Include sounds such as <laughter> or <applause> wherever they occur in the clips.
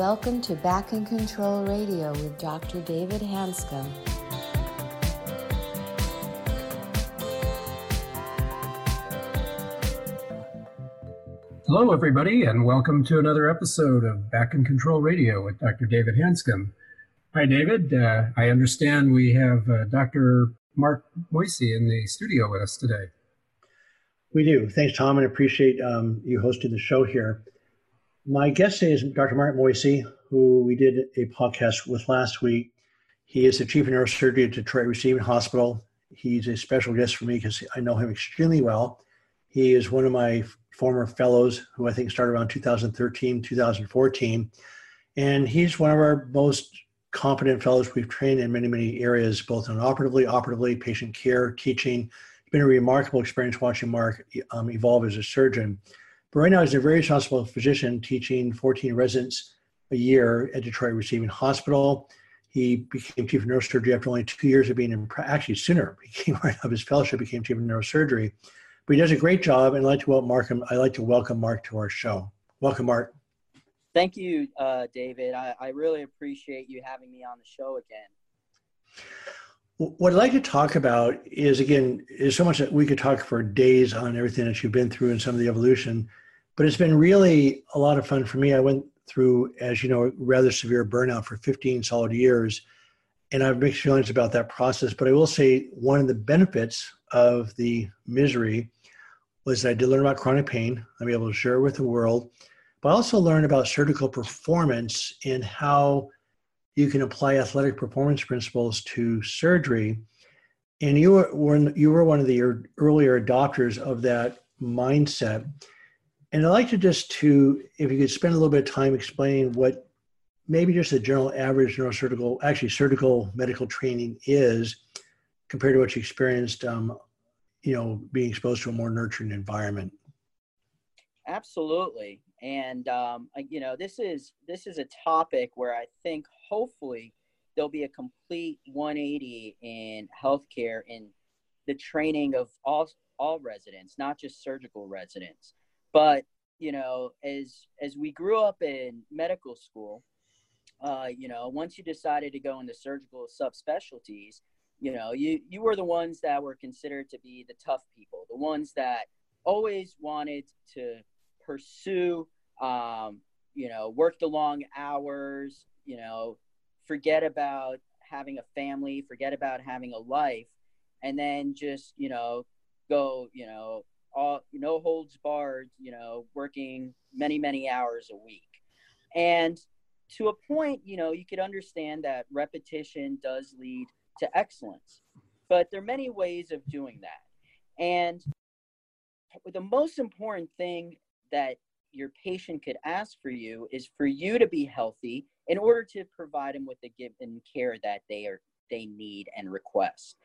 welcome to Back in Control Radio with Dr. David Hanscom. Hello, everybody, and welcome to another episode of Back in Control Radio with Dr. David Hanscom. Hi, David. Uh, I understand we have uh, Dr. Marc Moisi in the studio with us today. We do. Thanks, Tom, and appreciate um, you hosting the show here. My guest today is Dr. Marc Moisi, who we did a podcast with last week. He is the chief of neurosurgery at Detroit Receiving Hospital. He's a special guest for me because I know him extremely well. He is one of my former fellows who I think started around 2013, 2014. And he's one of our most competent fellows we've trained in many, many areas, both on operatively, operatively, patient care, teaching. It's been a remarkable experience watching Marc um, evolve as a surgeon. But right now, he's a very responsible physician teaching 14 residents a year at Detroit Receiving Hospital. He became chief of neurosurgery after only two years of being in, actually sooner. <laughs> He came right of his fellowship, became chief of neurosurgery. But he does a great job, and I'd like to welcome Marc. I'd like to welcome Marc to our show. Welcome, Marc. Thank you, uh, David. I, I really appreciate you having me on the show again. What I'd like to talk about is again is so much that we could talk for days on everything that you've been through and some of the evolution, but it's been really a lot of fun for me. I went through, as you know, rather severe burnout for 15 solid years, and I have mixed feelings about that process. But I will say one of the benefits of the misery was that I did learn about chronic pain. I'm able to share it with the world, but I also learned about surgical performance and how you can apply athletic performance principles to surgery. And you were you were one of the earlier adopters of that mindset. And I'd like to just to, if you could spend a little bit of time explaining what maybe just the general average neurosurgical, actually surgical medical training is compared to what you experienced, um, you know, being exposed to a more nurturing environment. Absolutely, and um, you know, this is this is a topic where I think hopefully there'll be a complete 180 in healthcare in the training of all all residents, not just surgical residents. But you know, as as we grew up in medical school, uh, you know, once you decided to go into surgical subspecialties, you know you you were the ones that were considered to be the tough people the ones that always wanted to pursue um, you know work the long hours you know forget about having a family forget about having a life and then just you know go you know all no holds barred you know working many many hours a week and to a point you know you could understand that repetition does lead to excellence. But there are many ways of doing that. And the most important thing that your patient could ask for you is for you to be healthy in order to provide them with the given care that they are they need and request.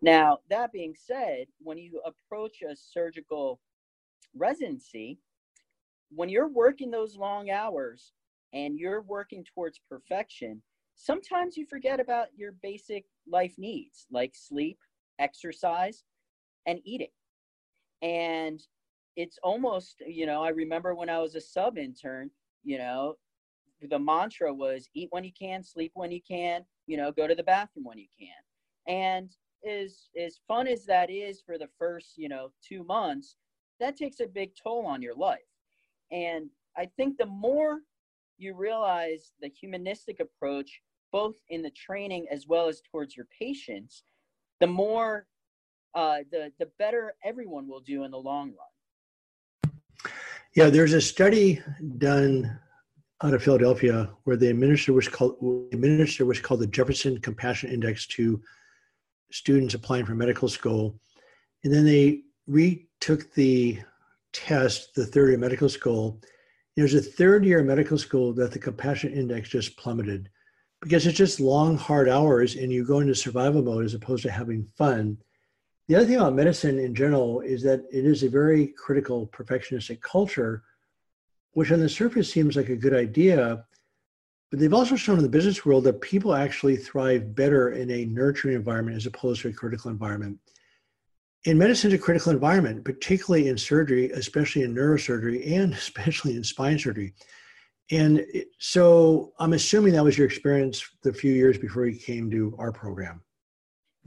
Now, that being said, when you approach a surgical residency, when you're working those long hours and you're working towards perfection, sometimes you forget about your basic life needs like sleep, exercise, and eating. And it's almost, you know, I remember when I was a sub intern, you know, the mantra was eat when you can, sleep when you can, you know, go to the bathroom when you can. And as as fun as that is for the first, you know, 2 months, that takes a big toll on your life. And I think the more you realize the humanistic approach both in the training as well as towards your patients, the more, uh, the the better everyone will do in the long run. Yeah, there's a study done out of Philadelphia where they administer what's called administer what's called the Jefferson Compassion Index to students applying for medical school, and then they retook the test the third year medical school. There's a third year medical school that the compassion index just plummeted because it's just long, hard hours and you go into survival mode as opposed to having fun. The other thing about medicine in general is that it is a very critical perfectionistic culture, which on the surface seems like a good idea. But they've also shown in the business world that people actually thrive better in a nurturing environment as opposed to a critical environment. In medicine, a critical environment, particularly in surgery, especially in neurosurgery and <laughs> especially in spine surgery. And so I'm assuming that was your experience the few years before you came to our program.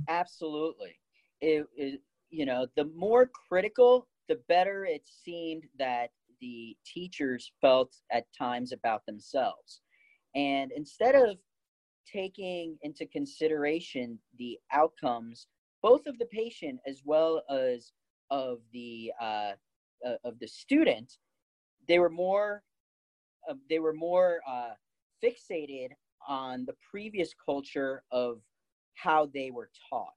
Absolutely. It, it, you know, the more critical, the better it seemed that the teachers felt at times about themselves. And instead of taking into consideration the outcomes, both of the patient as well as of the uh, uh, of the student, they were more uh, they were more uh, fixated on the previous culture of how they were taught.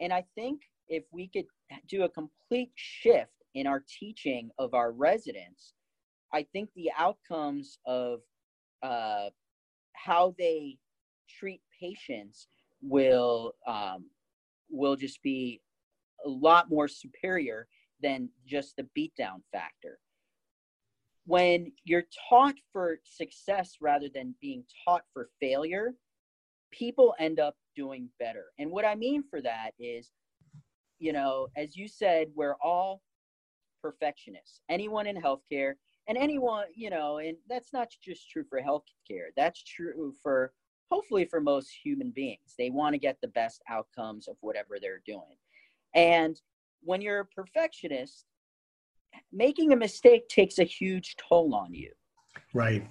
And I think if we could do a complete shift in our teaching of our residents, I think the outcomes of uh, how they treat patients will um, will just be a lot more superior than just the beatdown factor. When you're taught for success rather than being taught for failure, people end up doing better. And what I mean for that is, you know, as you said, we're all perfectionists. Anyone in healthcare and anyone, you know, and that's not just true for healthcare. That's true for hopefully for most human beings. They want to get the best outcomes of whatever they're doing. And when you're a perfectionist, making a mistake takes a huge toll on you. Right.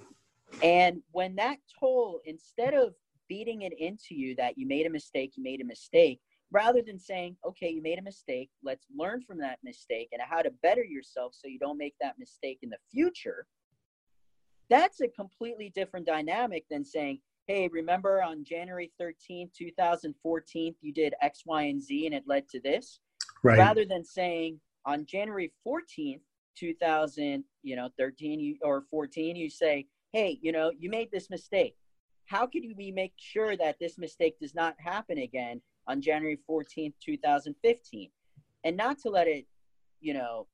And when that toll, instead of beating it into you that you made a mistake, you made a mistake, rather than saying, okay, you made a mistake, let's learn from that mistake and how to better yourself so you don't make that mistake in the future, that's a completely different dynamic than saying, hey, remember on January 13th, 2014, you did X, Y, and Z and it led to this? Right. Rather than saying on January 14th, 2000, you know, 13 you, or 14, you say, hey, you know, you made this mistake. How could we make sure that this mistake does not happen again on January 14th, 2015? And not to let it, you know,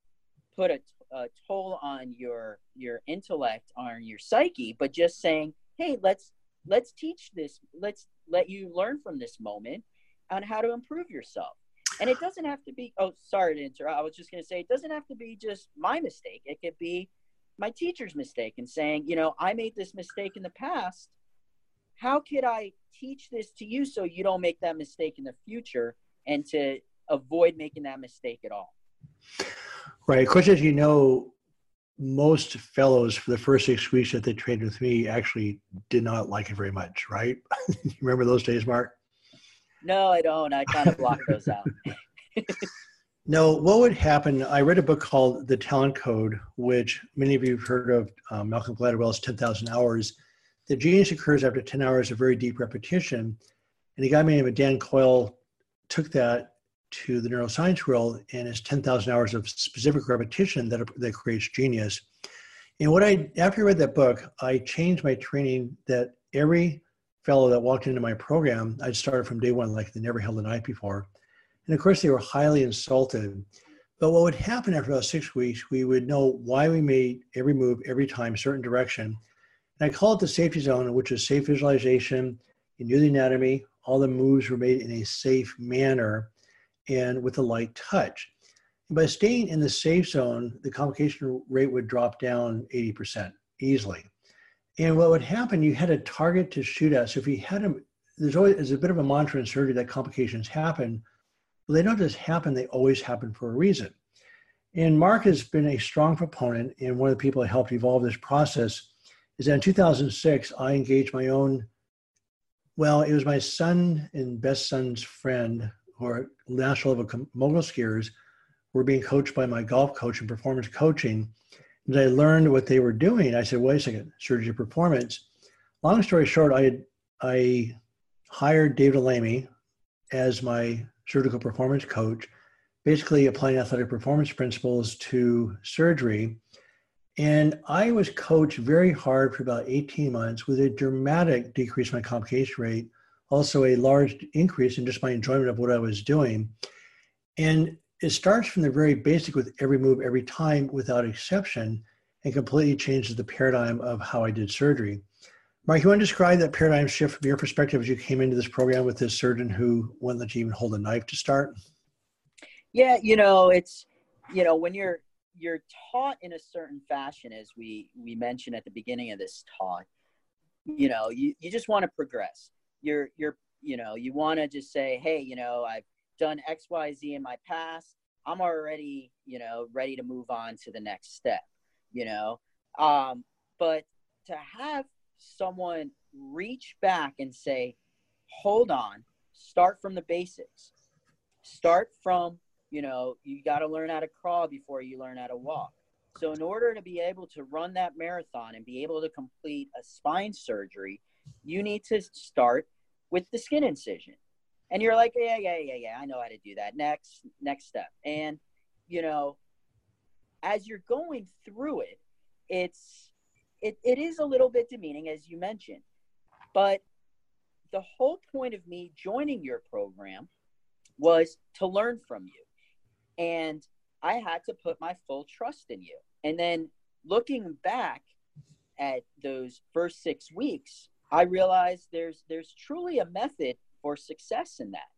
put a, a toll on your your intellect, on your psyche, but just saying, hey, let's let's teach this let's let you learn from this moment on how to improve yourself. And it doesn't have to be oh sorry to interrupt i was just going to say it doesn't have to be just my mistake. It could be my teacher's mistake and saying you know i made this mistake in the past. How could i teach this to you so you don't make that mistake in the future and to avoid making that mistake at all right of course as you know most fellows for the first six weeks that they trained with me actually did not like it very much, right? <laughs> you remember those days, Marc? No, I don't. I kind of block <laughs> those out. no, what would happen? I read a book called The Talent Code, which many of you have heard of um, Malcolm Gladwell's 10,000 Hours. The genius occurs after 10 hours of very deep repetition. And a guy named Dan Coyle took that to the neuroscience world and it's 10,000 hours of specific repetition that, that creates genius. And what I, after I read that book, I changed my training that every fellow that walked into my program, I'd started from day one like they never held a knife before. And of course, they were highly insulted. But what would happen after about six weeks, we would know why we made every move every time, certain direction. And I call it the safety zone, which is safe visualization. You knew the anatomy, all the moves were made in a safe manner and with a light touch. And by staying in the safe zone, the complication rate would drop down 80% easily. And what would happen, you had a target to shoot at. So if you had a, there's always there's a bit of a mantra in surgery that complications happen. But they don't just happen, they always happen for a reason. And Mark has been a strong proponent, and one of the people that helped evolve this process is that in 2006, I engaged my own, well, it was my son and best son's friend or national level mogul skiers were being coached by my golf coach and performance coaching. And I learned what they were doing. I said, wait a second, surgery performance. Long story short, I had, I hired David Lamy as my surgical performance coach, basically applying athletic performance principles to surgery. And I was coached very hard for about 18 months with a dramatic decrease in my complication rate also a large increase in just my enjoyment of what I was doing. And it starts from the very basic with every move, every time, without exception, and completely changes the paradigm of how I did surgery. Marc, you want to describe that paradigm shift from your perspective as you came into this program with this surgeon who wouldn't let you even hold a knife to start? Yeah, you know, it's, you know, when you're you're taught in a certain fashion as we we mentioned at the beginning of this talk you know you, you just want to progress. You're you're you know you want to just say hey you know i've done xyz in my past. I'm already you know ready to move on to the next step you know? Um but to have someone reach back and say hold on. Start from the basics. Start from you know you got to learn how to crawl before you learn how to walk. So in order to be able to run that marathon and be able to complete a spine surgery you need to start with the skin incision. And you're like yeah yeah yeah yeah i know how to do that. Next next step. And you know as you're going through it it's it, it is a little bit demeaning as you mentioned. But the whole point of me joining your program was to learn from you and i had to put my full trust in you. And then looking back at those first six weeks i realized there's there's truly a method for success in that.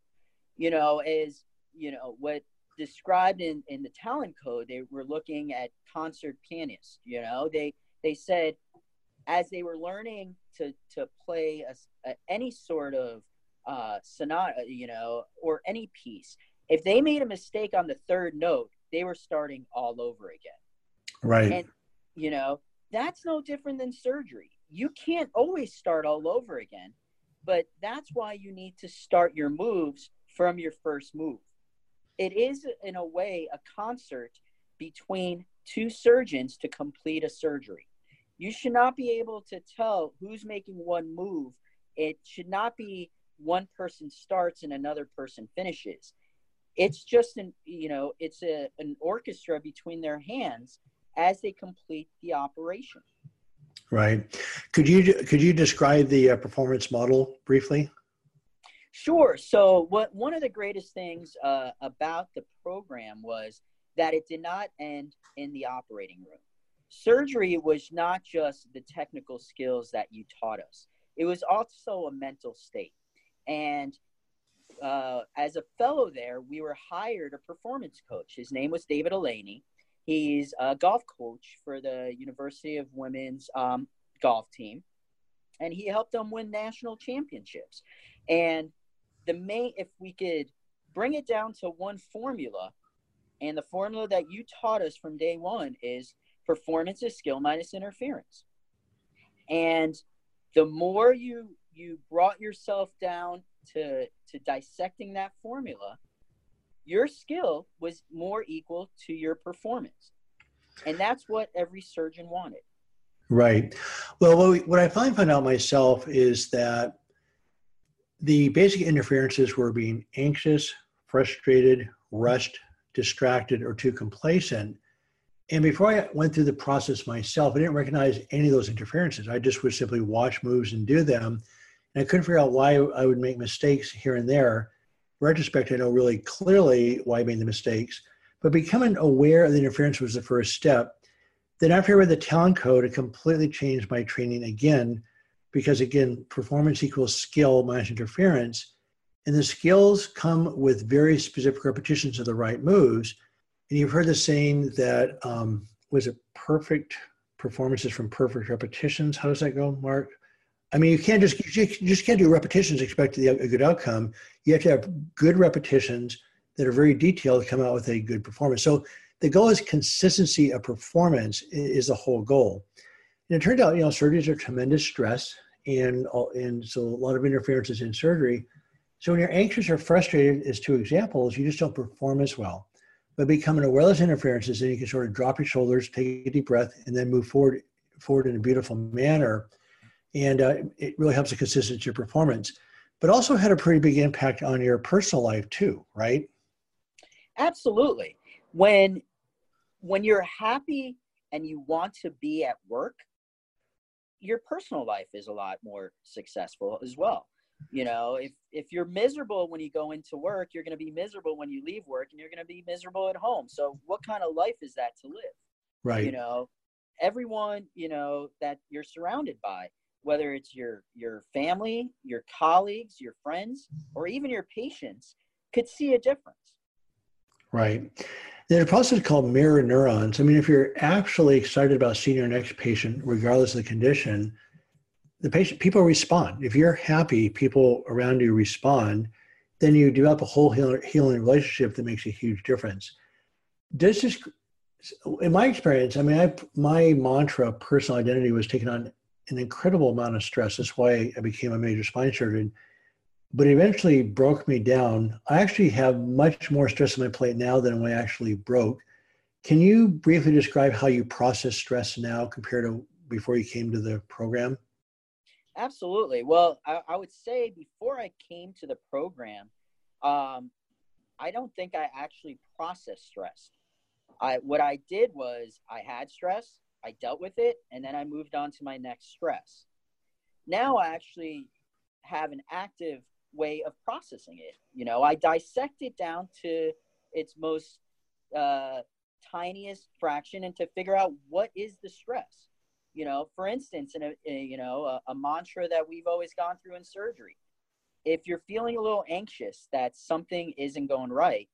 You know is you know what described in in the talent code they were looking at concert pianists you know they they said as they were learning to to play a, a, any sort of uh, sonata you know or any piece if they made a mistake on the third note they were starting all over again. Right. And you know that's no different than surgery. You can't always start all over again but that's why you need to start your moves from your first move. It is in a way a concert between two surgeons to complete a surgery. You should not be able to tell who's making one move. It should not be one person starts and another person finishes it's just an you know it's a, an orchestra between their hands as they complete the operation right could you could you describe the uh, performance model briefly Sure. So, what one of the greatest things uh, about the program was that it did not end in the operating room. Surgery was not just the technical skills that you taught us; it was also a mental state. And uh, as a fellow there, we were hired a performance coach. His name was David Elaney. He's a golf coach for the University of Women's um, golf team, and he helped them win national championships. And the main if we could bring it down to one formula and the formula that you taught us from day one is performance is skill minus interference and the more you you brought yourself down to to dissecting that formula your skill was more equal to your performance and that's what every surgeon wanted right well what, we, what i finally found out myself is that the basic interferences were being anxious, frustrated, rushed, distracted, or too complacent. And before I went through the process myself, I didn't recognize any of those interferences. I just would simply watch moves and do them. And I couldn't figure out why I would make mistakes here and there. retrospect, I know really clearly why I made the mistakes. But becoming aware of the interference was the first step. Then after I read the talent code, it completely changed my training again because again, performance equals skill minus interference. And the skills come with very specific repetitions of the right moves. And you've heard the saying that um, was it perfect performances from perfect repetitions? How does that go, Marc? I mean, you can't just you just can't do repetitions expect a good outcome. You have to have good repetitions that are very detailed to come out with a good performance. So the goal is consistency of performance is the whole goal. And it turned out, you know, surgeries are tremendous stress and and so a lot of interferences in surgery. So when you're anxious or frustrated, as two examples, you just don't perform as well. But becoming aware of those interferences, then you can sort of drop your shoulders, take a deep breath, and then move forward forward in a beautiful manner. And uh, it really helps the consistency of your performance. But also had a pretty big impact on your personal life too, right? Absolutely. When when you're happy and you want to be at work, your personal life is a lot more successful as well you know if if you're miserable when you go into work you're going to be miserable when you leave work and you're going to be miserable at home so what kind of life is that to live right you know everyone you know that you're surrounded by whether it's your your family your colleagues your friends or even your patients could see a difference right There's a process called mirror neurons. I mean, if you're actually excited about seeing your next patient, regardless of the condition, the patient people respond. If you're happy, people around you respond. Then you develop a whole healing relationship that makes a huge difference. This is, in my experience, I mean, I, my mantra, personal identity, was taken on an incredible amount of stress. That's why I became a major spine surgeon but eventually broke me down. I actually have much more stress on my plate now than when I actually broke. Can you briefly describe how you process stress now compared to before you came to the program? Absolutely. Well, I, I would say before I came to the program, um, I don't think I actually processed stress. I what I did was I had stress, I dealt with it, and then I moved on to my next stress. Now I actually have an active way of processing it. You know, I dissect it down to its most uh, tiniest fraction and to figure out what is the stress. You know, for instance, in a, a you know a, a mantra that we've always gone through in surgery. If you're feeling a little anxious that something isn't going right,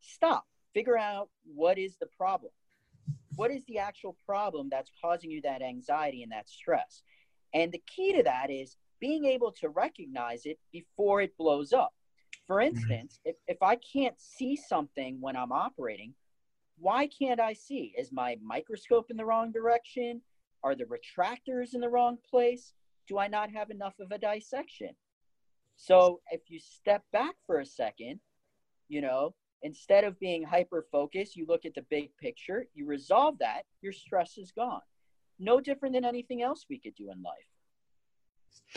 stop. Figure out what is the problem. What is the actual problem that's causing you that anxiety and that stress? And the key to that is being able to recognize it before it blows up. For mm-hmm. instance, if, if I can't see something when I'm operating, why can't I see? Is my microscope in the wrong direction? Are the retractors in the wrong place? Do I not have enough of a dissection? So if you step back for a second, you know, instead of being hyper focused, you look at the big picture, you resolve that, your stress is gone. No different than anything else we could do in life.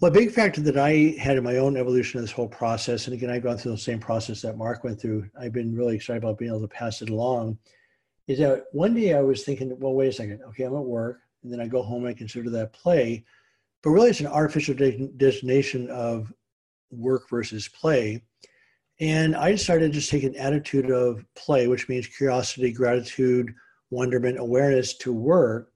Well, a big factor that I had in my own evolution of this whole process, and again, I've gone through the same process that Mark went through. I've been really excited about being able to pass it along. Is that one day I was thinking, well, wait a second. Okay, I'm at work, and then I go home and I consider that play, but really it's an artificial de- destination of work versus play. And I decided to just take an attitude of play, which means curiosity, gratitude, wonderment, awareness to work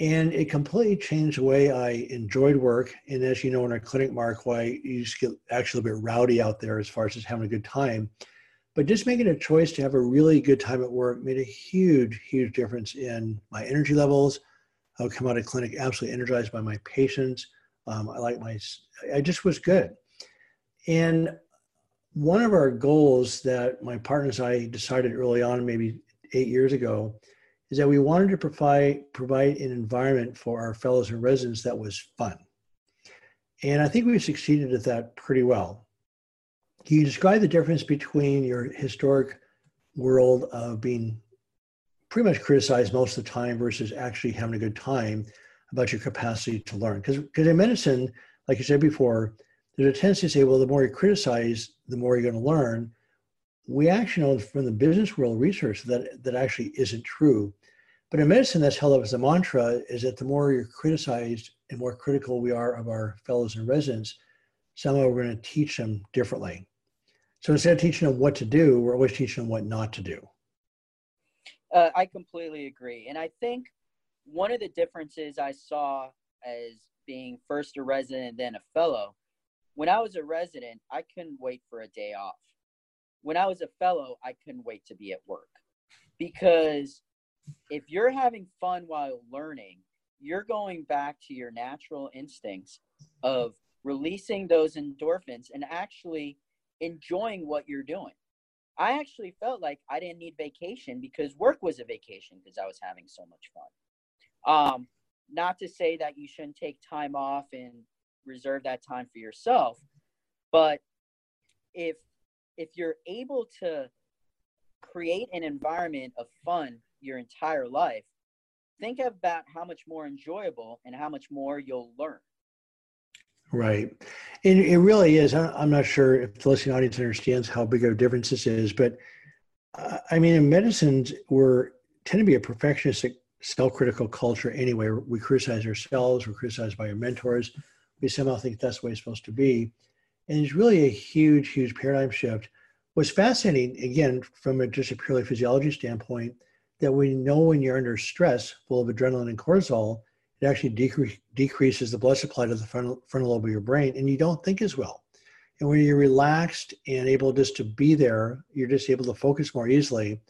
and it completely changed the way I enjoyed work. And as you know, in our clinic, Marc, why you just get actually a bit rowdy out there as far as just having a good time. But just making a choice to have a really good time at work made a huge, huge difference in my energy levels. I would come out of clinic absolutely energized by my patients. Um, I like my, I just was good. And one of our goals that my partners and I decided early on, maybe eight years ago, is that we wanted to provide provide an environment for our fellows and residents that was fun. And I think we succeeded at that pretty well. Can you describe the difference between your historic world of being pretty much criticized most of the time versus actually having a good time about your capacity to learn? Because in medicine, like you said before, there's a tendency to say, well, the more you criticize, the more you're going to learn. We actually know from the business world research that that actually isn't true. But in medicine, that's held up as a mantra is that the more you're criticized and more critical we are of our fellows and residents, somehow we're going to teach them differently. So instead of teaching them what to do, we're always teaching them what not to do. Uh, I completely agree. And I think one of the differences I saw as being first a resident, then a fellow, when I was a resident, I couldn't wait for a day off. When I was a fellow, I couldn't wait to be at work because if you're having fun while learning, you're going back to your natural instincts of releasing those endorphins and actually enjoying what you're doing. I actually felt like I didn't need vacation because work was a vacation because I was having so much fun. Um, not to say that you shouldn't take time off and reserve that time for yourself, but if if you're able to create an environment of fun your entire life, think about how much more enjoyable and how much more you'll learn. Right. And it really is. I'm not sure if the listening audience understands how big of a difference this is, but uh, I mean, in medicines, we're tend to be a perfectionistic, self-critical culture anyway. We criticize ourselves. We're criticized by our mentors. We somehow think that's the way it's supposed to be. And it's really a huge, huge paradigm shift. What's fascinating, again, from a, just a purely physiology standpoint, that we know when you're under stress, full of adrenaline and cortisol, it actually decre- decreases the blood supply to the frontal, frontal lobe of your brain, and you don't think as well. And when you're relaxed and able just to be there, you're just able to focus more easily.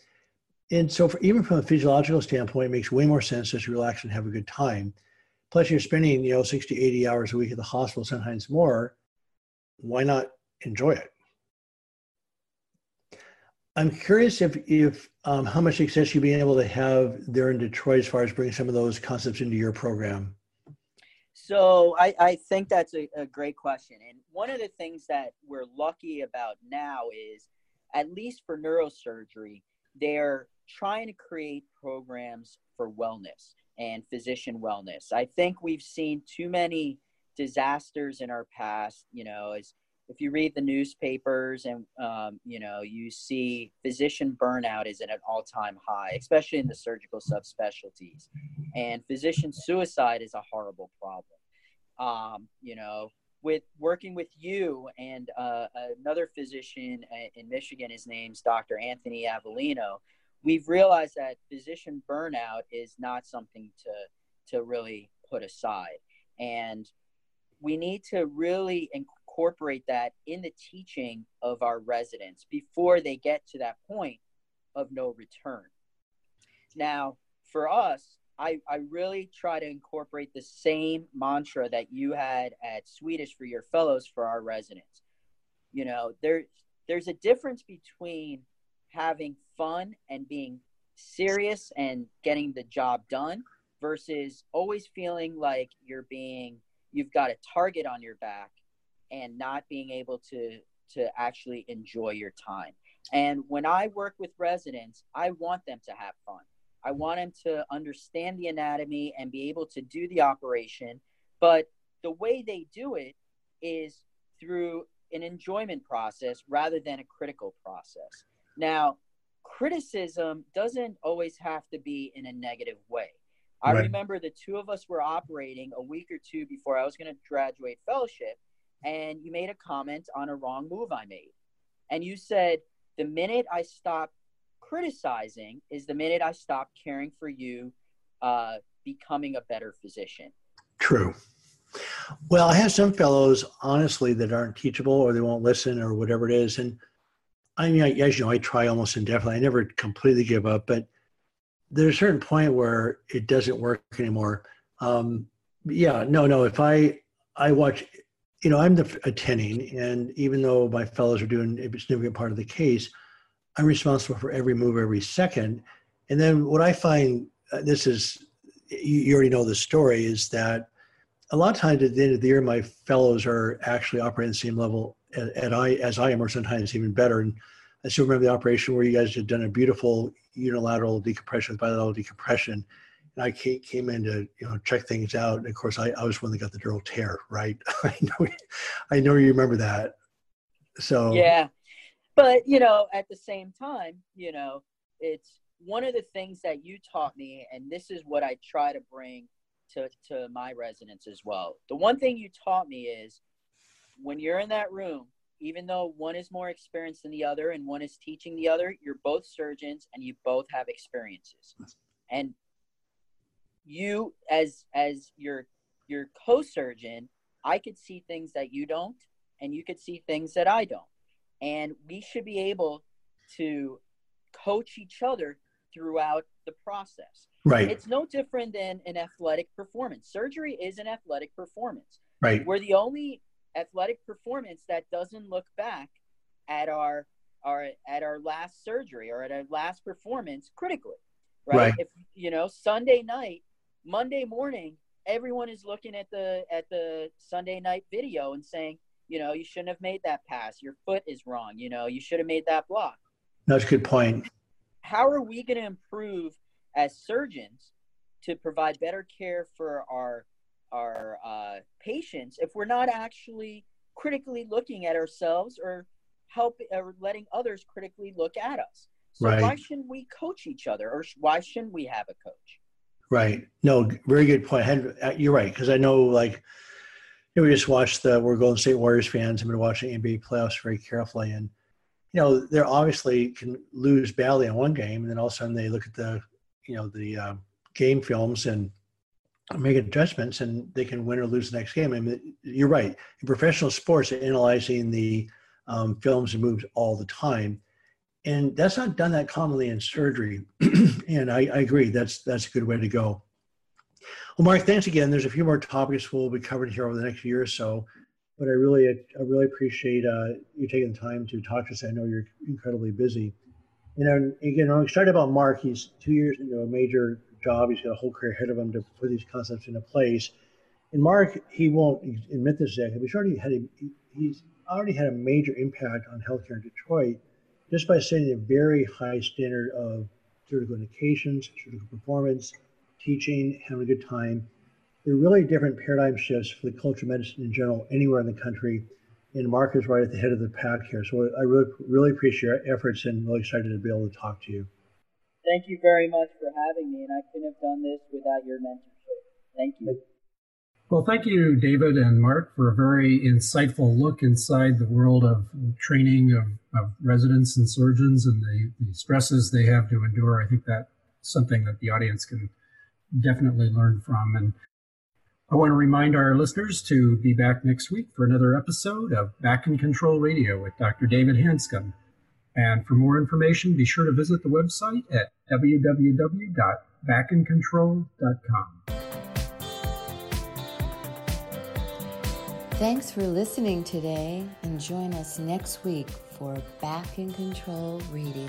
and so for, even from a physiological standpoint, it makes way more sense just to relax and have a good time. Plus, you're spending you know 60, 80 hours a week at the hospital, sometimes more. Why not enjoy it? I'm curious if if um, how much success you've been able to have there in Detroit as far as bringing some of those concepts into your program. So I, I think that's a, a great question. And one of the things that we're lucky about now is, at least for neurosurgery, they're trying to create programs for wellness and physician wellness. I think we've seen too many disasters in our past, you know, as if you read the newspapers and um, you know you see physician burnout is at an all-time high especially in the surgical subspecialties and physician suicide is a horrible problem um, you know with working with you and uh, another physician in michigan his name's dr anthony avellino we've realized that physician burnout is not something to to really put aside and we need to really incorporate that in the teaching of our residents before they get to that point of no return. Now, for us, I, I really try to incorporate the same mantra that you had at Swedish for your fellows for our residents. You know, there there's a difference between having fun and being serious and getting the job done versus always feeling like you're being you've got a target on your back and not being able to to actually enjoy your time. And when I work with residents, I want them to have fun. I want them to understand the anatomy and be able to do the operation, but the way they do it is through an enjoyment process rather than a critical process. Now, criticism doesn't always have to be in a negative way. I right. remember the two of us were operating a week or two before I was going to graduate fellowship, and you made a comment on a wrong move I made. And you said, the minute I stop criticizing is the minute I stop caring for you uh, becoming a better physician. True. Well, I have some fellows, honestly, that aren't teachable or they won't listen or whatever it is. And I mean, as you know, I try almost indefinitely. I never completely give up, but there's a certain point where it doesn't work anymore. Um, yeah, no, no. If I I watch you know, I'm the attending, and even though my fellows are doing a significant part of the case, I'm responsible for every move every second. And then what I find, uh, this is, you already know the story, is that a lot of times at the end of the year, my fellows are actually operating the same level at, I, as I am, or sometimes even better. And I still remember the operation where you guys had done a beautiful unilateral decompression with bilateral decompression. And I came in to you know check things out. And of course, I, I was one that got the dural tear. Right? <laughs> I know, I know you remember that. So yeah, but you know, at the same time, you know, it's one of the things that you taught me, and this is what I try to bring to to my residents as well. The one thing you taught me is when you're in that room, even though one is more experienced than the other and one is teaching the other, you're both surgeons and you both have experiences. And you as as your your co-surgeon i could see things that you don't and you could see things that i don't. And we should be able to coach each other throughout the process. Right. It's no different than an athletic performance. Surgery is an athletic performance. Right. We're the only athletic performance that doesn't look back at our our at our last surgery or at our last performance critically right, right. if you know sunday night Monday morning, everyone is looking at the at the Sunday night video and saying, you know, you shouldn't have made that pass. Your foot is wrong. You know, you should have made that block. That's a good point. How are we going to improve as surgeons to provide better care for our our uh, patients if we're not actually critically looking at ourselves or help or letting others critically look at us? So right. why shouldn't we coach each other, or why shouldn't we have a coach? Right. No, very good point. Uh, you're right because I know like you know, we just watched the we're Golden State Warriors fans. I've been watching NBA playoffs very carefully, and you know they're obviously can lose badly in one game, and then all of a sudden they look at the you know the uh, game films and make adjustments, and they can win or lose the next game. I mean, you're right. In professional sports, analyzing the um, films and moves all the time, And that's not done that commonly in surgery. <clears throat> and I, I, agree, that's that's a good way to go. Well, Marc, thanks again. There's a few more topics we'll be covering here over the next year or so, but I really I really appreciate uh, you taking the time to talk to us. I know you're incredibly busy. You know, again, I'm excited about Marc. He's two years into a major job. He's got a whole career ahead of him to put these concepts into place. And Marc, he won't admit this yet, but he's already had a, he's already had a major impact on healthcare in Detroit just by setting a very high standard of surgical indications, surgical performance, teaching, having a good time. They're really different paradigm shifts for the culture of medicine in general anywhere in the country. And Marc is right at the head of the pack here. So I really, really appreciate your efforts and really excited to be able to talk to you. Thank you very much for having me. And I couldn't have done this without your mentorship. Thank you. Well, thank you, David and Marc, for a very insightful look inside the world of training of, of residents and surgeons and the, the, stresses they have to endure. I think that's something that the audience can definitely learn from. And I want to remind our listeners to be back next week for another episode of Back in Control Radio with Dr. David Hanscom. And for more information, be sure to visit the website at www.backincontrol.com. Thanks for listening today and join us next week for Back in Control Radio.